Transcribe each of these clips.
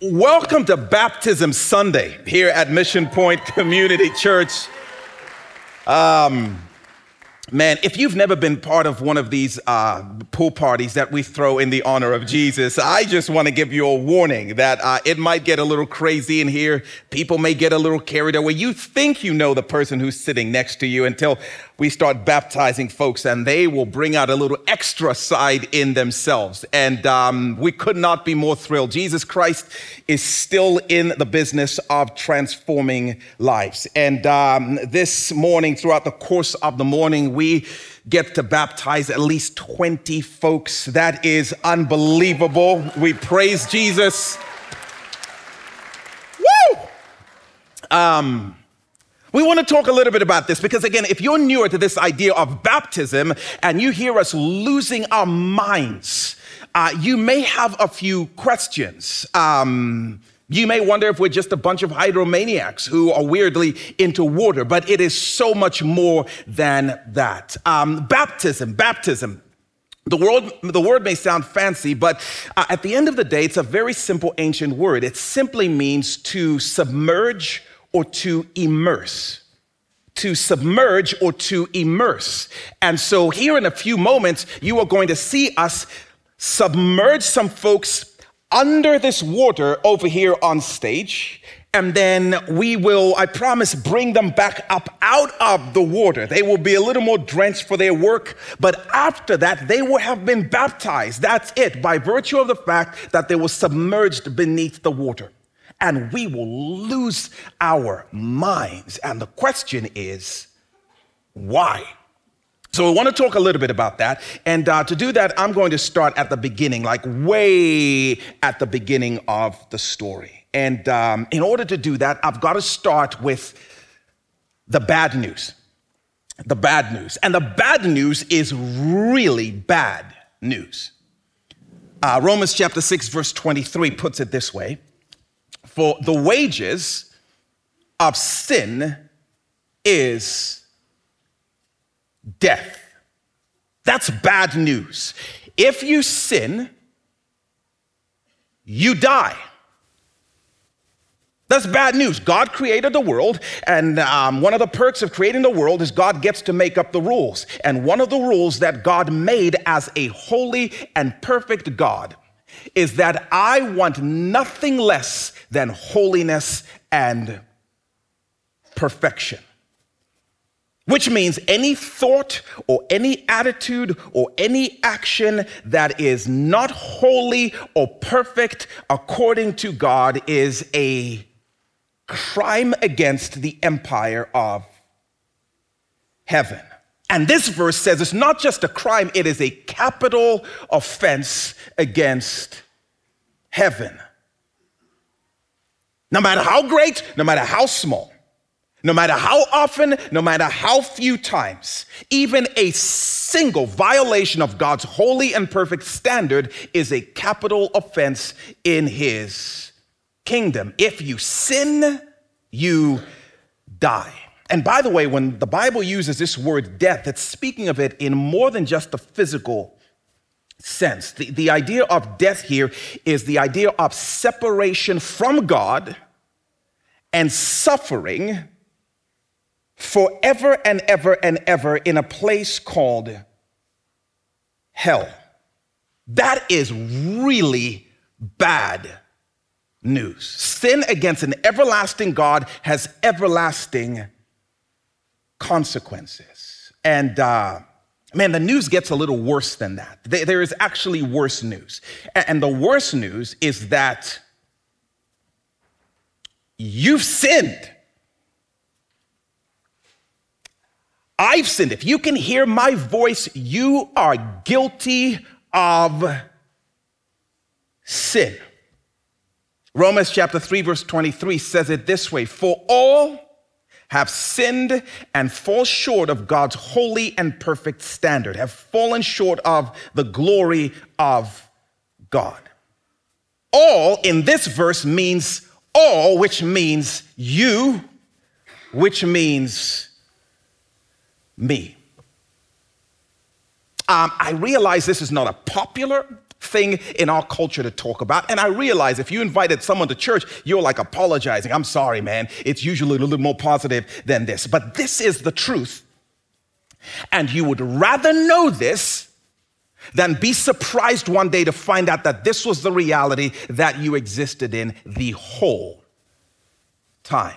Welcome to Baptism Sunday here at Mission Point Community Church. Um, Man, if you've never been part of one of these uh, pool parties that we throw in the honor of Jesus, I just want to give you a warning that uh, it might get a little crazy in here. People may get a little carried away. You think you know the person who's sitting next to you until we start baptizing folks, and they will bring out a little extra side in themselves. And um, we could not be more thrilled. Jesus Christ is still in the business of transforming lives. And um, this morning, throughout the course of the morning, we get to baptize at least 20 folks. That is unbelievable. We praise Jesus. Woo! Um, we want to talk a little bit about this because, again, if you're newer to this idea of baptism and you hear us losing our minds, uh, you may have a few questions. Um, you may wonder if we're just a bunch of hydromaniacs who are weirdly into water, but it is so much more than that. Um, baptism, baptism. The word, the word may sound fancy, but uh, at the end of the day, it's a very simple ancient word. It simply means to submerge or to immerse. To submerge or to immerse. And so, here in a few moments, you are going to see us submerge some folks under this water over here on stage. And then we will, I promise, bring them back up out of the water. They will be a little more drenched for their work, but after that, they will have been baptized. That's it, by virtue of the fact that they were submerged beneath the water. And we will lose our minds. And the question is, why? So, we want to talk a little bit about that. And uh, to do that, I'm going to start at the beginning, like way at the beginning of the story. And um, in order to do that, I've got to start with the bad news. The bad news. And the bad news is really bad news. Uh, Romans chapter 6, verse 23 puts it this way For the wages of sin is death. That's bad news. If you sin, you die. That's bad news. God created the world, and um, one of the perks of creating the world is God gets to make up the rules. And one of the rules that God made as a holy and perfect God is that I want nothing less than holiness and perfection which means any thought or any attitude or any action that is not holy or perfect according to God is a crime against the empire of heaven. And this verse says it's not just a crime, it is a capital offense against heaven. No matter how great, no matter how small. No matter how often, no matter how few times, even a single violation of God's holy and perfect standard is a capital offense in His kingdom. If you sin, you die. And by the way, when the Bible uses this word death, it's speaking of it in more than just the physical sense. The, the idea of death here is the idea of separation from God and suffering forever and ever and ever in a place called hell. That is really bad news. Sin against an everlasting God has everlasting consequences. And uh, man, the news gets a little worse than that. There is actually worse news. And the worst news is that you've sinned. I've sinned. If you can hear my voice, you are guilty of sin. Romans chapter 3, verse 23 says it this way For all have sinned and fall short of God's holy and perfect standard, have fallen short of the glory of God. All in this verse means all, which means you, which means me. Um, I realize this is not a popular thing in our culture to talk about. And I realize if you invited someone to church, you're like apologizing. I'm sorry, man. It's usually a little more positive than this. But this is the truth. And you would rather know this than be surprised one day to find out that this was the reality that you existed in the whole time.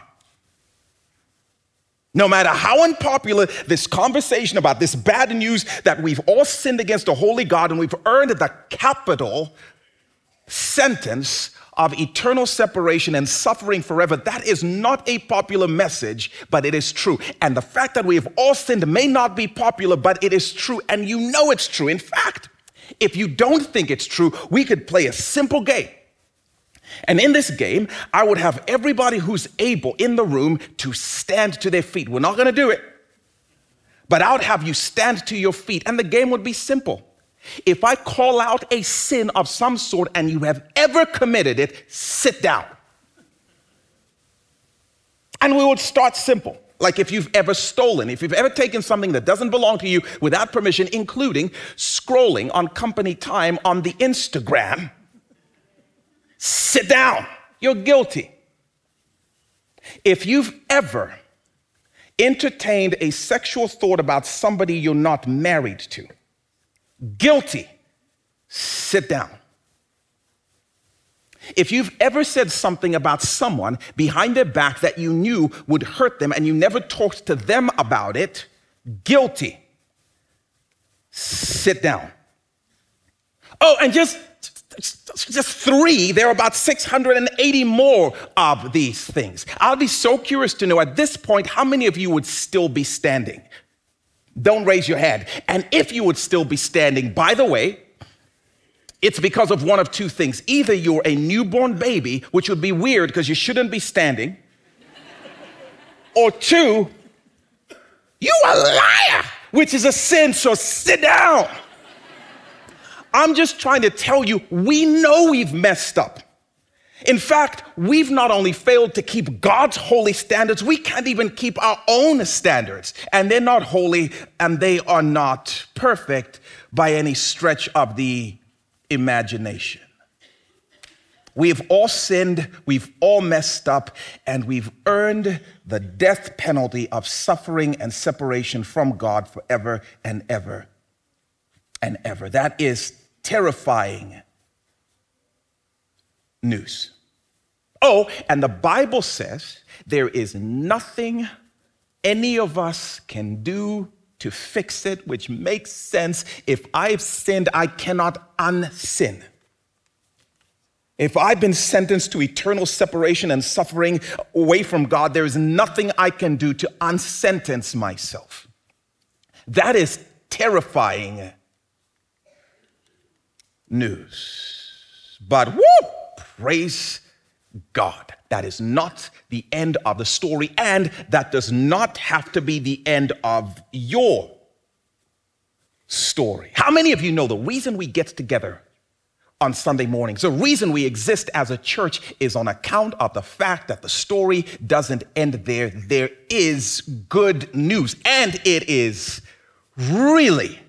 No matter how unpopular this conversation about this bad news that we've all sinned against a holy God and we've earned the capital sentence of eternal separation and suffering forever, that is not a popular message, but it is true. And the fact that we have all sinned may not be popular, but it is true, and you know it's true. In fact, if you don't think it's true, we could play a simple game. And in this game, I would have everybody who's able in the room to stand to their feet. We're not gonna do it, but I would have you stand to your feet, and the game would be simple. If I call out a sin of some sort and you have ever committed it, sit down. And we would start simple. Like if you've ever stolen, if you've ever taken something that doesn't belong to you without permission, including scrolling on company time on the Instagram Sit down. You're guilty. If you've ever entertained a sexual thought about somebody you're not married to, guilty. Sit down. If you've ever said something about someone behind their back that you knew would hurt them and you never talked to them about it, guilty. Sit down. Oh, and just just three, there are about 680 more of these things. I'll be so curious to know at this point how many of you would still be standing. Don't raise your hand. And if you would still be standing, by the way, it's because of one of two things. Either you're a newborn baby, which would be weird because you shouldn't be standing, or two, you are a liar, which is a sin, so sit down. I'm just trying to tell you, we know we've messed up. In fact, we've not only failed to keep God's holy standards, we can't even keep our own standards. And they're not holy and they are not perfect by any stretch of the imagination. We've all sinned, we've all messed up, and we've earned the death penalty of suffering and separation from God forever and ever and ever. That is terrifying news. Oh, and the Bible says there is nothing any of us can do to fix it, which makes sense. If I've sinned, I cannot unsin. If I've been sentenced to eternal separation and suffering away from God, there is nothing I can do to unsentence myself. That is terrifying news. But whoo, praise God. That is not the end of the story, and that does not have to be the end of your story. How many of you know the reason we get together on Sunday mornings, the reason we exist as a church is on account of the fact that the story doesn't end there. There is good news, and it is really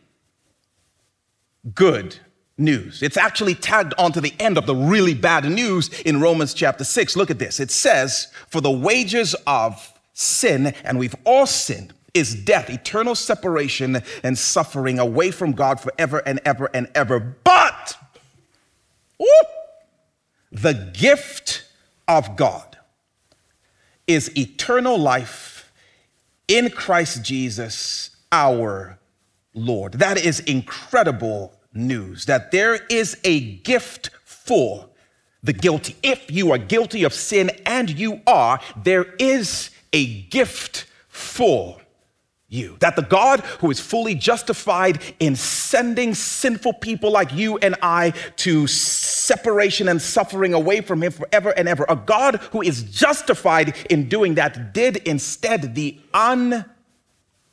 good news. It's actually tagged onto the end of the really bad news in Romans chapter 6. Look at this. It says, For the wages of sin, and we've all sinned, is death, eternal separation and suffering away from God forever and ever and ever. But the gift of God is eternal life in Christ Jesus, our Lord. That is incredible news that there is a gift for the guilty. If you are guilty of sin, and you are, there is a gift for you. That the God who is fully justified in sending sinful people like you and I to separation and suffering away from Him forever and ever, a God who is justified in doing that, did instead the un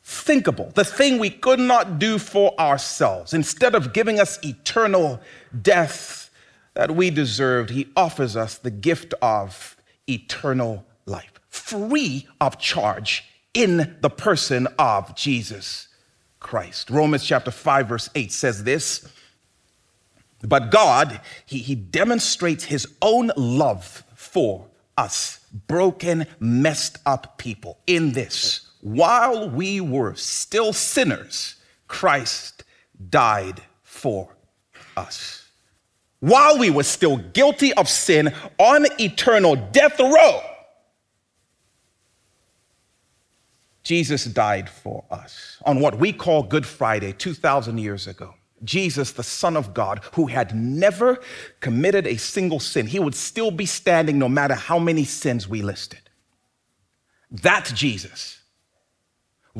thinkable, the thing we could not do for ourselves. Instead of giving us eternal death that we deserved, he offers us the gift of eternal life, free of charge in the person of Jesus Christ. Romans chapter 5, verse 8 says this But God, he, he demonstrates his own love for us, broken, messed up people, in this. While we were still sinners, Christ died for us. While we were still guilty of sin on eternal death row, Jesus died for us on what we call Good Friday 2,000 years ago. Jesus, the Son of God, who had never committed a single sin, he would still be standing no matter how many sins we listed. That Jesus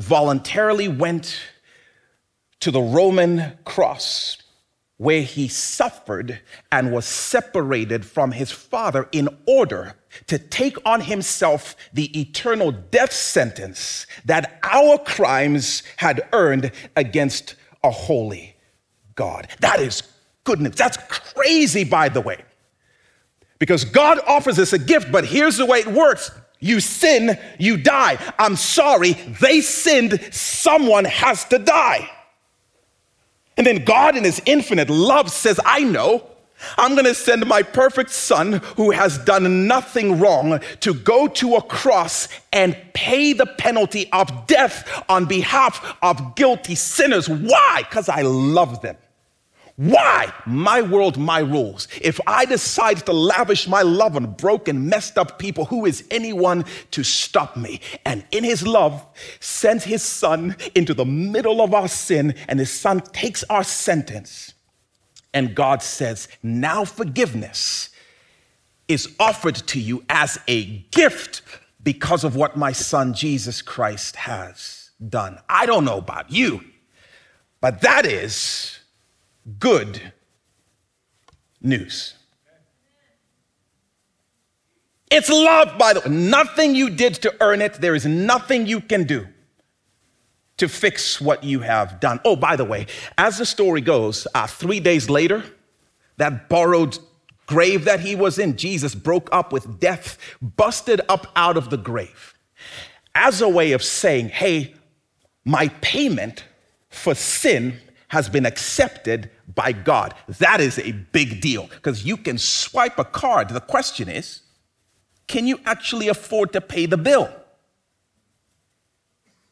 voluntarily went to the Roman cross where he suffered and was separated from his Father in order to take on himself the eternal death sentence that our crimes had earned against a holy God. That is goodness. That's crazy, by the way. Because God offers us a gift, but here's the way it works. You sin, you die. I'm sorry, they sinned, someone has to die. And then God, in His infinite love, says, I know. I'm going to send my perfect son who has done nothing wrong to go to a cross and pay the penalty of death on behalf of guilty sinners. Why? Because I love them. Why? My world, my rules. If I decide to lavish my love on broken, messed up people, who is anyone to stop me? And in his love, sends his son into the middle of our sin, and his son takes our sentence. And God says, now forgiveness is offered to you as a gift because of what my son Jesus Christ has done. I don't know about you, but that is good news. It's love, by the way. Nothing you did to earn it. There is nothing you can do to fix what you have done. Oh, by the way, as the story goes, uh, three days later, that borrowed grave that he was in, Jesus broke up with death, busted up out of the grave as a way of saying, hey, my payment for sin has been accepted by God. That is a big deal because you can swipe a card. The question is, can you actually afford to pay the bill?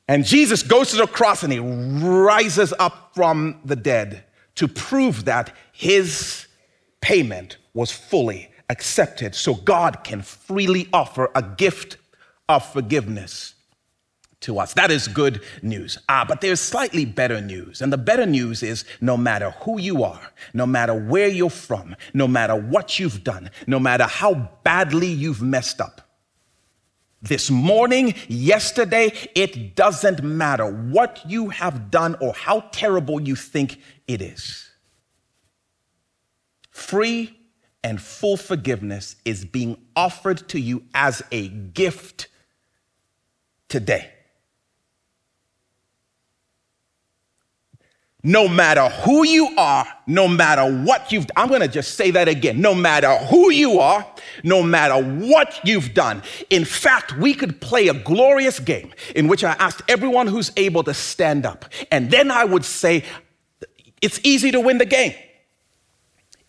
And Jesus goes to the cross and he rises up from the dead to prove that his payment was fully accepted. So God can freely offer a gift of forgiveness to us. That is good news. Ah, but there's slightly better news. And the better news is no matter who you are, no matter where you're from, no matter what you've done, no matter how badly you've messed up, this morning, yesterday, it doesn't matter what you have done or how terrible you think it is. Free and full forgiveness is being offered to you as a gift today. No matter who you are, no matter what you've I'm going to just say that again. No matter who you are, no matter what you've done. In fact, we could play a glorious game in which I asked everyone who's able to stand up. And then I would say it's easy to win the game.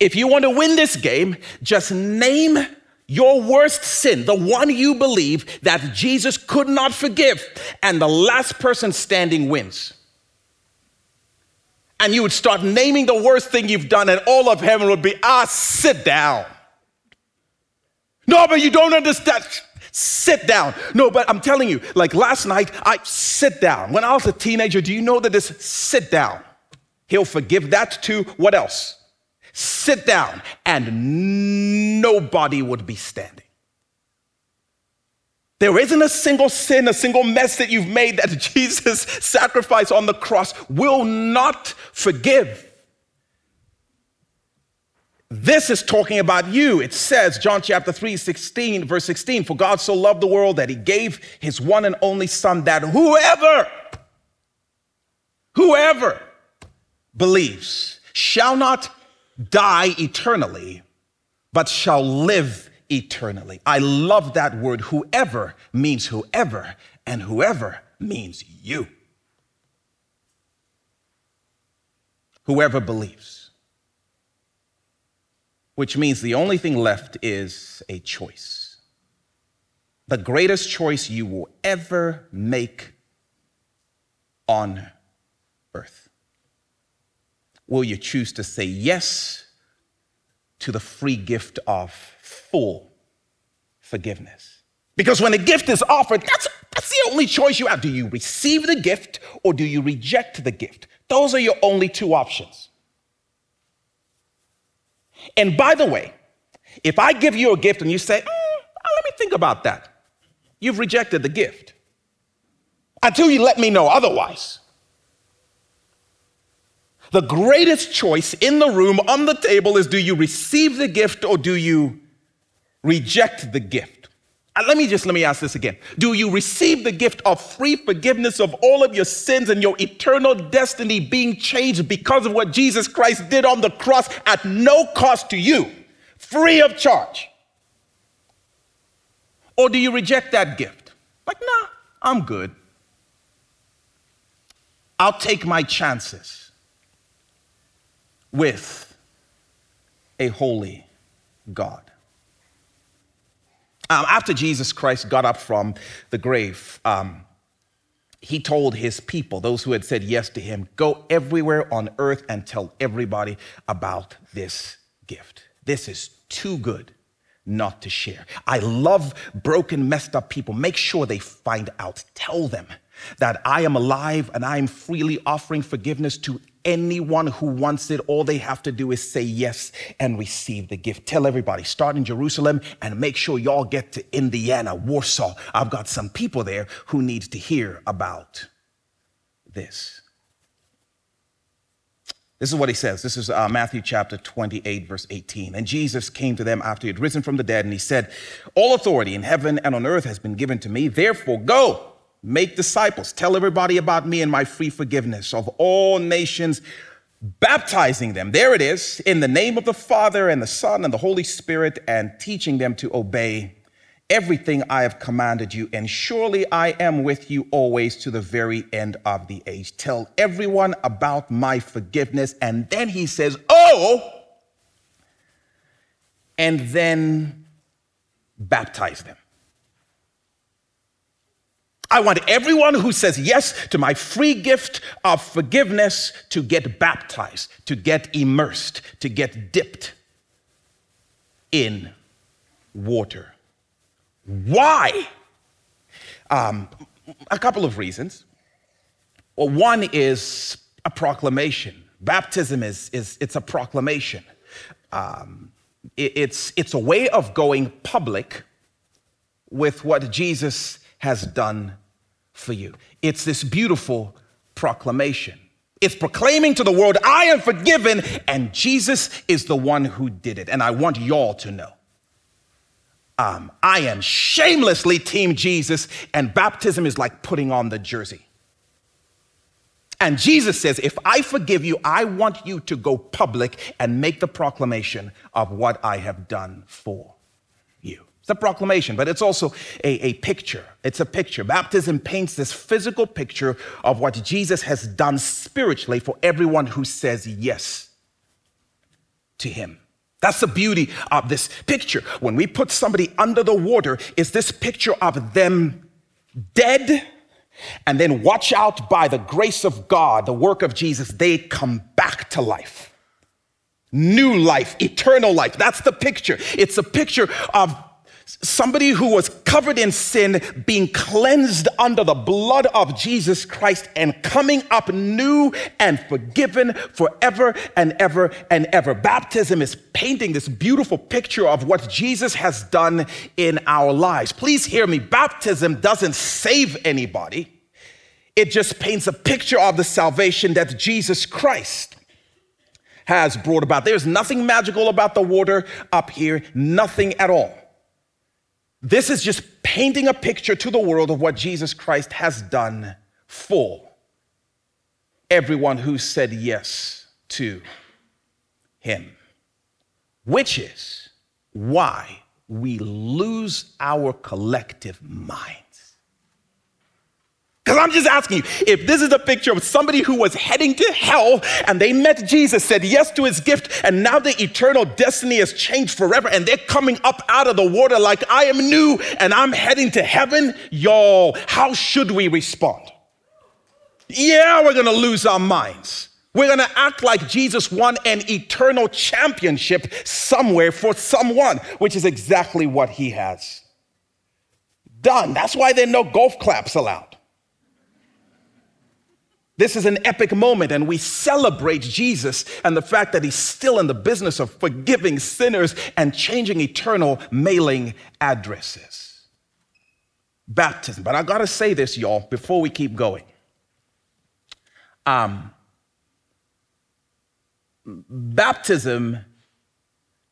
If you want to win this game, just name your worst sin, the one you believe that Jesus could not forgive, and the last person standing wins and you would start naming the worst thing you've done, and all of heaven would be, ah, sit down. No, but you don't understand. Sit down. No, but I'm telling you, like last night, I sit down. When I was a teenager, do you know that this sit down? He'll forgive that too. What else? Sit down, and nobody would be standing. There isn't a single sin, a single mess that you've made that Jesus' sacrifice on the cross will not forgive. This is talking about you. It says, John chapter 3, 16, verse 16, for God so loved the world that he gave his one and only son that whoever, whoever believes shall not die eternally, but shall live eternally. I love that word. Whoever means whoever, and whoever means you. Whoever believes. which means the only thing left is a choice. The greatest choice you will ever make on earth. Will you choose to say yes to the free gift of full forgiveness? Because when a gift is offered, that's, that's the only choice you have. Do you receive the gift or do you reject the gift? Those are your only two options. And by the way, if I give you a gift and you say, mm, let me think about that, you've rejected the gift until you let me know otherwise. The greatest choice in the room on the table is do you receive the gift or do you reject the gift? And let me just let me ask this again. Do you receive the gift of free forgiveness of all of your sins and your eternal destiny being changed because of what Jesus Christ did on the cross at no cost to you, free of charge? Or do you reject that gift? Like, nah, I'm good. I'll take my chances with a holy God. Um, after Jesus Christ got up from the grave, um, he told his people, those who had said yes to him, go everywhere on earth and tell everybody about this gift. This is too good not to share. I love broken, messed up people. Make sure they find out. Tell them that I am alive and I am freely offering forgiveness to anyone who wants it. All they have to do is say yes and receive the gift. Tell everybody, start in Jerusalem and make sure y'all get to Indiana, Warsaw. I've got some people there who need to hear about this. This is what he says. This is uh, Matthew chapter 28, verse 18. And Jesus came to them after he had risen from the dead, and he said, All authority in heaven and on earth has been given to me. Therefore, go Make disciples. Tell everybody about me and my free forgiveness of all nations, baptizing them. There it is, in the name of the Father and the Son and the Holy Spirit, and teaching them to obey everything I have commanded you. And surely I am with you always to the very end of the age. Tell everyone about my forgiveness. And then he says, Oh, and then baptize them. I want everyone who says yes to my free gift of forgiveness to get baptized, to get immersed, to get dipped in water. Why? Um, a couple of reasons. Well, one is a proclamation. Baptism is, is it's a proclamation. Um, it, it's, it's a way of going public with what Jesus has done for you. It's this beautiful proclamation. It's proclaiming to the world, I am forgiven, and Jesus is the one who did it. And I want y'all to know. Um, I am shamelessly Team Jesus, and baptism is like putting on the jersey. And Jesus says, If I forgive you, I want you to go public and make the proclamation of what I have done for a proclamation, but it's also a, a picture. It's a picture. Baptism paints this physical picture of what Jesus has done spiritually for everyone who says yes to him. That's the beauty of this picture. When we put somebody under the water, is this picture of them dead and then watch out by the grace of God, the work of Jesus, they come back to life. New life, eternal life. That's the picture. It's a picture of somebody who was covered in sin being cleansed under the blood of Jesus Christ and coming up new and forgiven forever and ever and ever. Baptism is painting this beautiful picture of what Jesus has done in our lives. Please hear me. Baptism doesn't save anybody. It just paints a picture of the salvation that Jesus Christ has brought about. There's nothing magical about the water up here, nothing at all. This is just painting a picture to the world of what Jesus Christ has done for everyone who said yes to him, which is why we lose our collective minds. Because I'm just asking you, if this is a picture of somebody who was heading to hell and they met Jesus, said yes to his gift, and now their eternal destiny has changed forever, and they're coming up out of the water like I am new and I'm heading to heaven, y'all, how should we respond? Yeah, we're gonna lose our minds. We're going to act like Jesus won an eternal championship somewhere for someone, which is exactly what he has done. That's why there are no golf claps allowed. This is an epic moment, and we celebrate Jesus and the fact that he's still in the business of forgiving sinners and changing eternal mailing addresses. Baptism. But I gotta say this, y'all, before we keep going. Um, baptism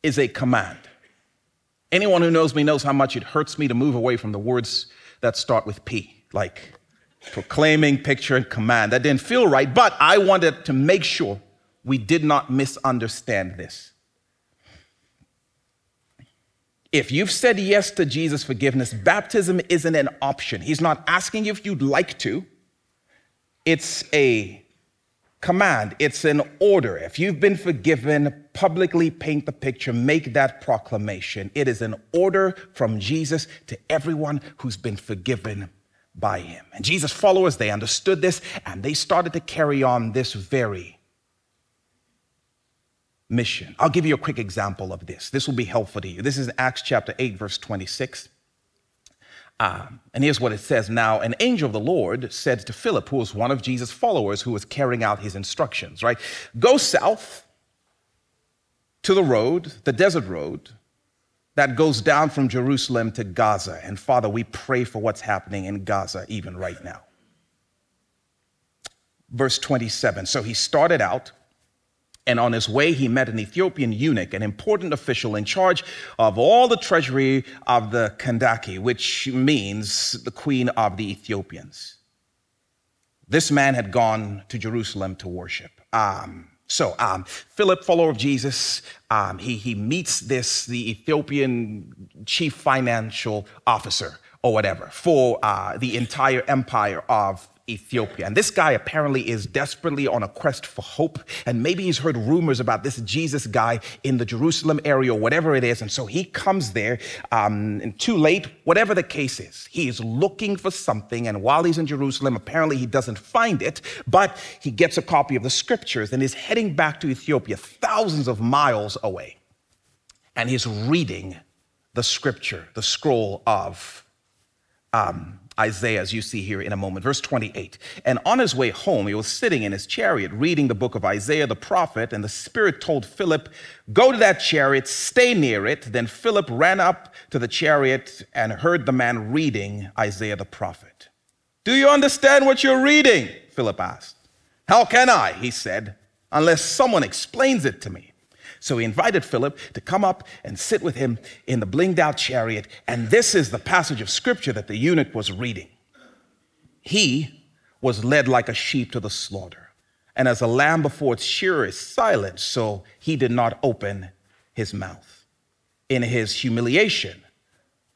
is a command. Anyone who knows me knows how much it hurts me to move away from the words that start with P, like proclaiming, picture, and command. That didn't feel right, but I wanted to make sure we did not misunderstand this. If you've said yes to Jesus' forgiveness, baptism isn't an option. He's not asking you if you'd like to, it's a command, it's an order. If you've been forgiven, publicly paint the picture, make that proclamation. It is an order from Jesus to everyone who's been forgiven by him. And Jesus' followers, they understood this and they started to carry on this very mission. I'll give you a quick example of this. This will be helpful to you. This is Acts chapter 8, verse 26. Um, and here's what it says Now, an angel of the Lord said to Philip, who was one of Jesus' followers who was carrying out his instructions, right? Go south to the road, the desert road, that goes down from Jerusalem to Gaza. And Father, we pray for what's happening in Gaza even right now. Verse 27. So he started out and on his way, he met an Ethiopian eunuch, an important official in charge of all the treasury of the Kandake, which means the queen of the Ethiopians. This man had gone to Jerusalem to worship. Um, so, um, Philip, follower of Jesus, um, he, he meets this, the Ethiopian chief financial officer or whatever for uh, the entire empire of Ethiopia. And this guy apparently is desperately on a quest for hope. And maybe he's heard rumors about this Jesus guy in the Jerusalem area or whatever it is. And so he comes there um, and too late, whatever the case is. He is looking for something. And while he's in Jerusalem, apparently he doesn't find it, but he gets a copy of the scriptures and is heading back to Ethiopia, thousands of miles away. And he's reading the scripture, the scroll of um, Isaiah, as you see here in a moment. Verse 28. And on his way home, he was sitting in his chariot reading the book of Isaiah the prophet, and the Spirit told Philip, Go to that chariot, stay near it. Then Philip ran up to the chariot and heard the man reading Isaiah the prophet. Do you understand what you're reading? Philip asked. How can I? He said, unless someone explains it to me. So he invited Philip to come up and sit with him in the blinged out chariot. And this is the passage of scripture that the eunuch was reading. He was led like a sheep to the slaughter, and as a lamb before its shearer is silent, so he did not open his mouth. In his humiliation,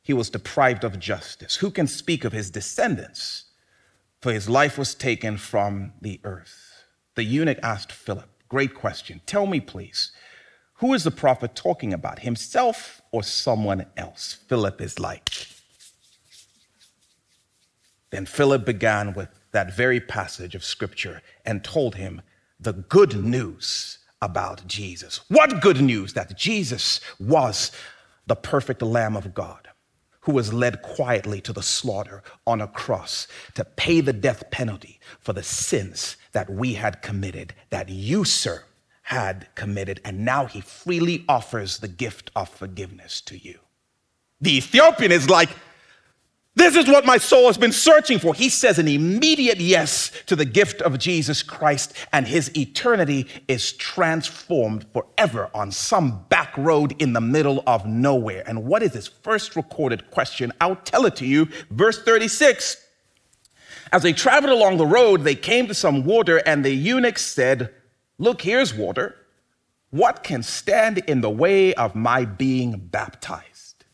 he was deprived of justice. Who can speak of his descendants? For his life was taken from the earth. The eunuch asked Philip, Great question. Tell me, please, who is the prophet talking about, himself or someone else? Philip is like. Then Philip began with that very passage of scripture and told him the good news about Jesus. What good news? That Jesus was the perfect Lamb of God who was led quietly to the slaughter on a cross to pay the death penalty for the sins that we had committed, that you, sir, had committed, and now he freely offers the gift of forgiveness to you. The Ethiopian is like, this is what my soul has been searching for. He says an immediate yes to the gift of Jesus Christ, and his eternity is transformed forever on some back road in the middle of nowhere. And what is his first recorded question? I'll tell it to you. Verse 36 As they traveled along the road, they came to some water, and the eunuch said, Look, here's water. What can stand in the way of my being baptized?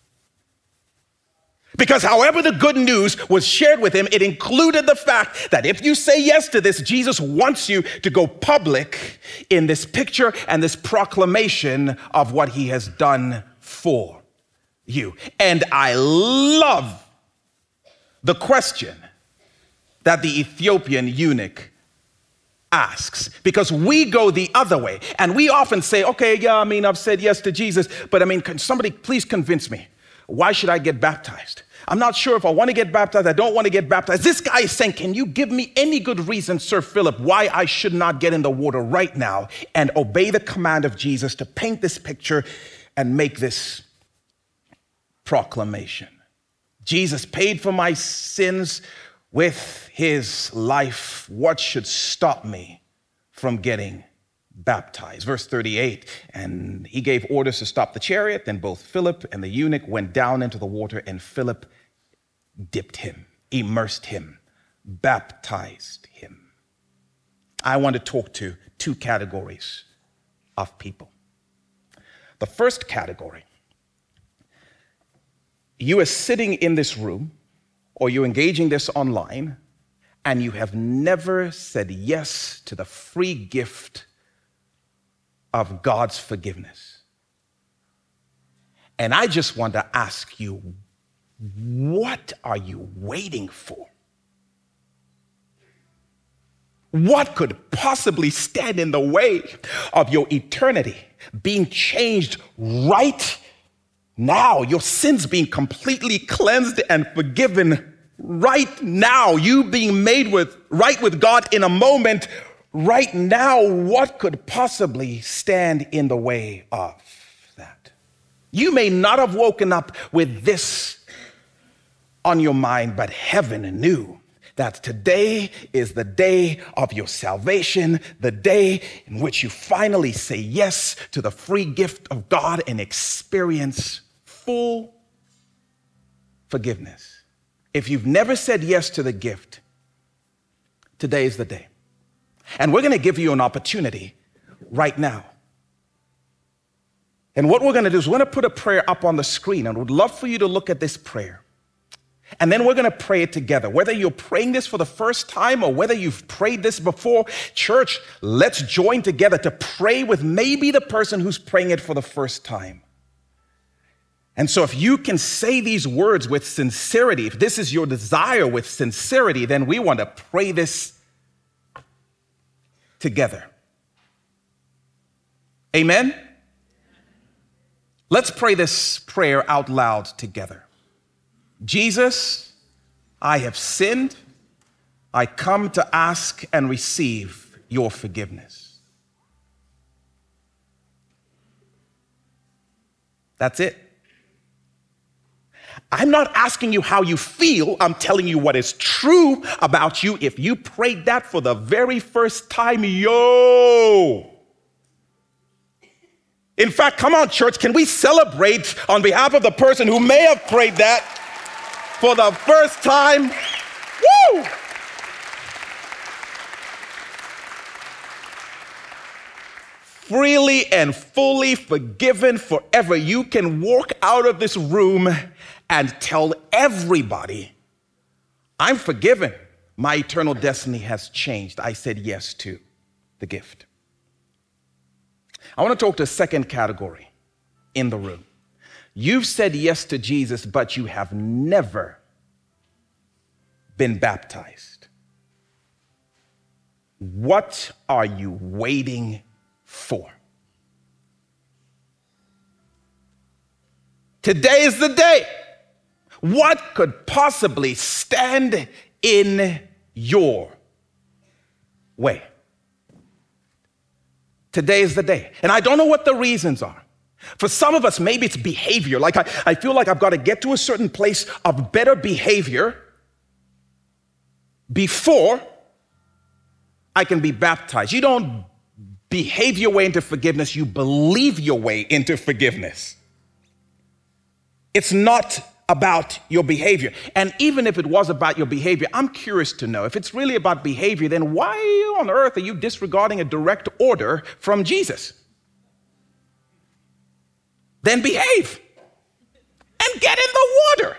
Because however the good news was shared with him, it included the fact that if you say yes to this, Jesus wants you to go public in this picture and this proclamation of what he has done for you. And I love the question that the Ethiopian eunuch asks because we go the other way and we often say okay yeah i mean i've said yes to jesus but i mean can somebody please convince me why should i get baptized I'm not sure if I want to get baptized. I don't want to get baptized. This guy is saying, Can you give me any good reason, Sir Philip, why I should not get in the water right now and obey the command of Jesus to paint this picture and make this proclamation? Jesus paid for my sins with his life. What should stop me from getting baptized. Verse 38 And he gave orders to stop the chariot. Then both Philip and the eunuch went down into the water, and Philip dipped him, immersed him, baptized him. I want to talk to two categories of people. The first category you are sitting in this room or you're engaging this online and you have never said yes to the free gift of God's forgiveness. And I just want to ask you, what are you waiting for? What could possibly stand in the way of your eternity being changed right now? Your sins being completely cleansed and forgiven right now. You being made with right with God in a moment right now. What could possibly stand in the way of that? You may not have woken up with this on your mind, but heaven knew that today is the day of your salvation, the day in which you finally say yes to the free gift of God and experience full forgiveness. If you've never said yes to the gift, today is the day. And we're going to give you an opportunity right now. And what we're going to do is we're going to put a prayer up on the screen, and would love for you to look at this prayer. And then we're going to pray it together. Whether you're praying this for the first time or whether you've prayed this before, church, let's join together to pray with maybe the person who's praying it for the first time. And so, if you can say these words with sincerity, if this is your desire with sincerity, then we want to pray this together. Amen? Let's pray this prayer out loud together. Jesus, I have sinned. I come to ask and receive your forgiveness. That's it. I'm not asking you how you feel. I'm telling you what is true about you. If you prayed that for the very first time, yo. In fact, come on, church, can we celebrate on behalf of the person who may have prayed that for the first time. Woo! Freely and fully forgiven forever. You can walk out of this room and tell everybody, I'm forgiven. My eternal destiny has changed. I said yes to the gift. I want to talk to a second category in the room. You've said yes to Jesus, but you have never been baptized. What are you waiting for? Today is the day. What could possibly stand in your way? Today is the day. And I don't know what the reasons are. For some of us, maybe it's behavior. Like I, I feel like I've got to get to a certain place of better behavior before I can be baptized. You don't behave your way into forgiveness, you believe your way into forgiveness. It's not about your behavior. And even if it was about your behavior, I'm curious to know if it's really about behavior, then why on earth are you disregarding a direct order from Jesus? then behave and get in the water.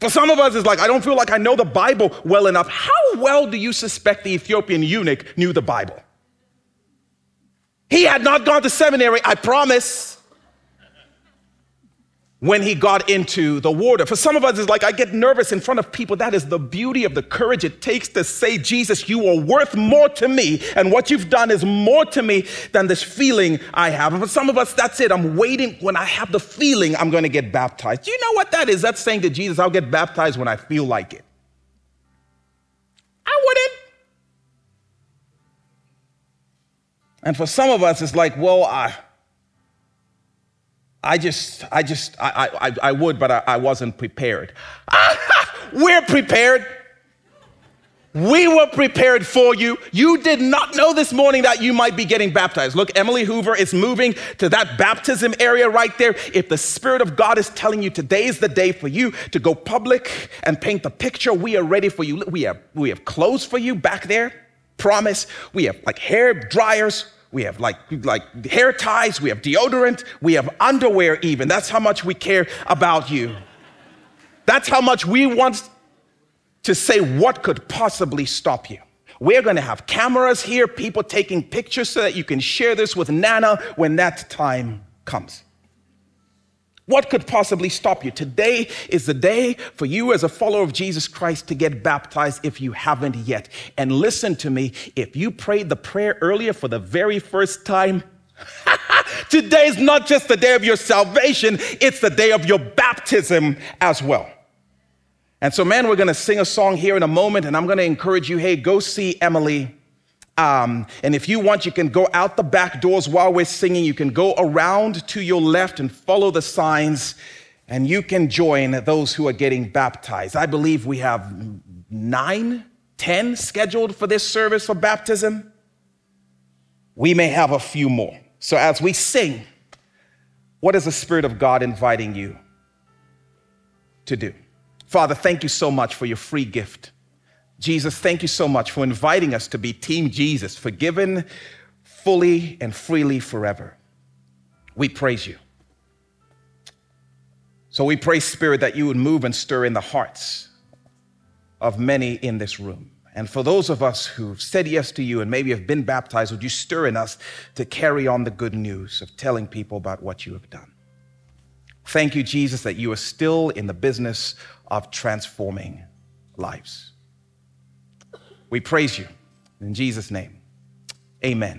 For some of us, it's like, I don't feel like I know the Bible well enough. How well do you suspect the Ethiopian eunuch knew the Bible? He had not gone to seminary, I promise when he got into the water. For some of us, it's like I get nervous in front of people. That is the beauty of the courage it takes to say, Jesus, you are worth more to me, and what you've done is more to me than this feeling I have. And for some of us, that's it. I'm waiting when I have the feeling I'm going to get baptized. Do you know what that is? That's saying to Jesus, I'll get baptized when I feel like it. I wouldn't. And for some of us, it's like, well, I. I just, I just, I, I, I would, but I, I wasn't prepared. We're prepared. We were prepared for you. You did not know this morning that you might be getting baptized. Look, Emily Hoover is moving to that baptism area right there. If the Spirit of God is telling you today is the day for you to go public and paint the picture, we are ready for you. We have, we have clothes for you back there. Promise. We have like hair dryers, we have like, like hair ties, we have deodorant, we have underwear, even. That's how much we care about you. That's how much we want to say what could possibly stop you. We're going to have cameras here, people taking pictures so that you can share this with Nana when that time comes. What could possibly stop you? Today is the day for you as a follower of Jesus Christ to get baptized if you haven't yet. And listen to me, if you prayed the prayer earlier for the very first time, today is not just the day of your salvation, it's the day of your baptism as well. And so, man, we're going to sing a song here in a moment, and I'm going to encourage you hey, go see Emily um, and if you want, you can go out the back doors while we're singing. You can go around to your left and follow the signs, and you can join those who are getting baptized. I believe we have nine, ten scheduled for this service for baptism. We may have a few more. So as we sing, what is the Spirit of God inviting you to do? Father, thank you so much for your free gift. Jesus, thank you so much for inviting us to be Team Jesus, forgiven fully and freely forever. We praise you. So we pray, Spirit, that you would move and stir in the hearts of many in this room. And for those of us who've said yes to you and maybe have been baptized, would you stir in us to carry on the good news of telling people about what you have done? Thank you, Jesus, that you are still in the business of transforming lives. We praise you. In Jesus' name, amen.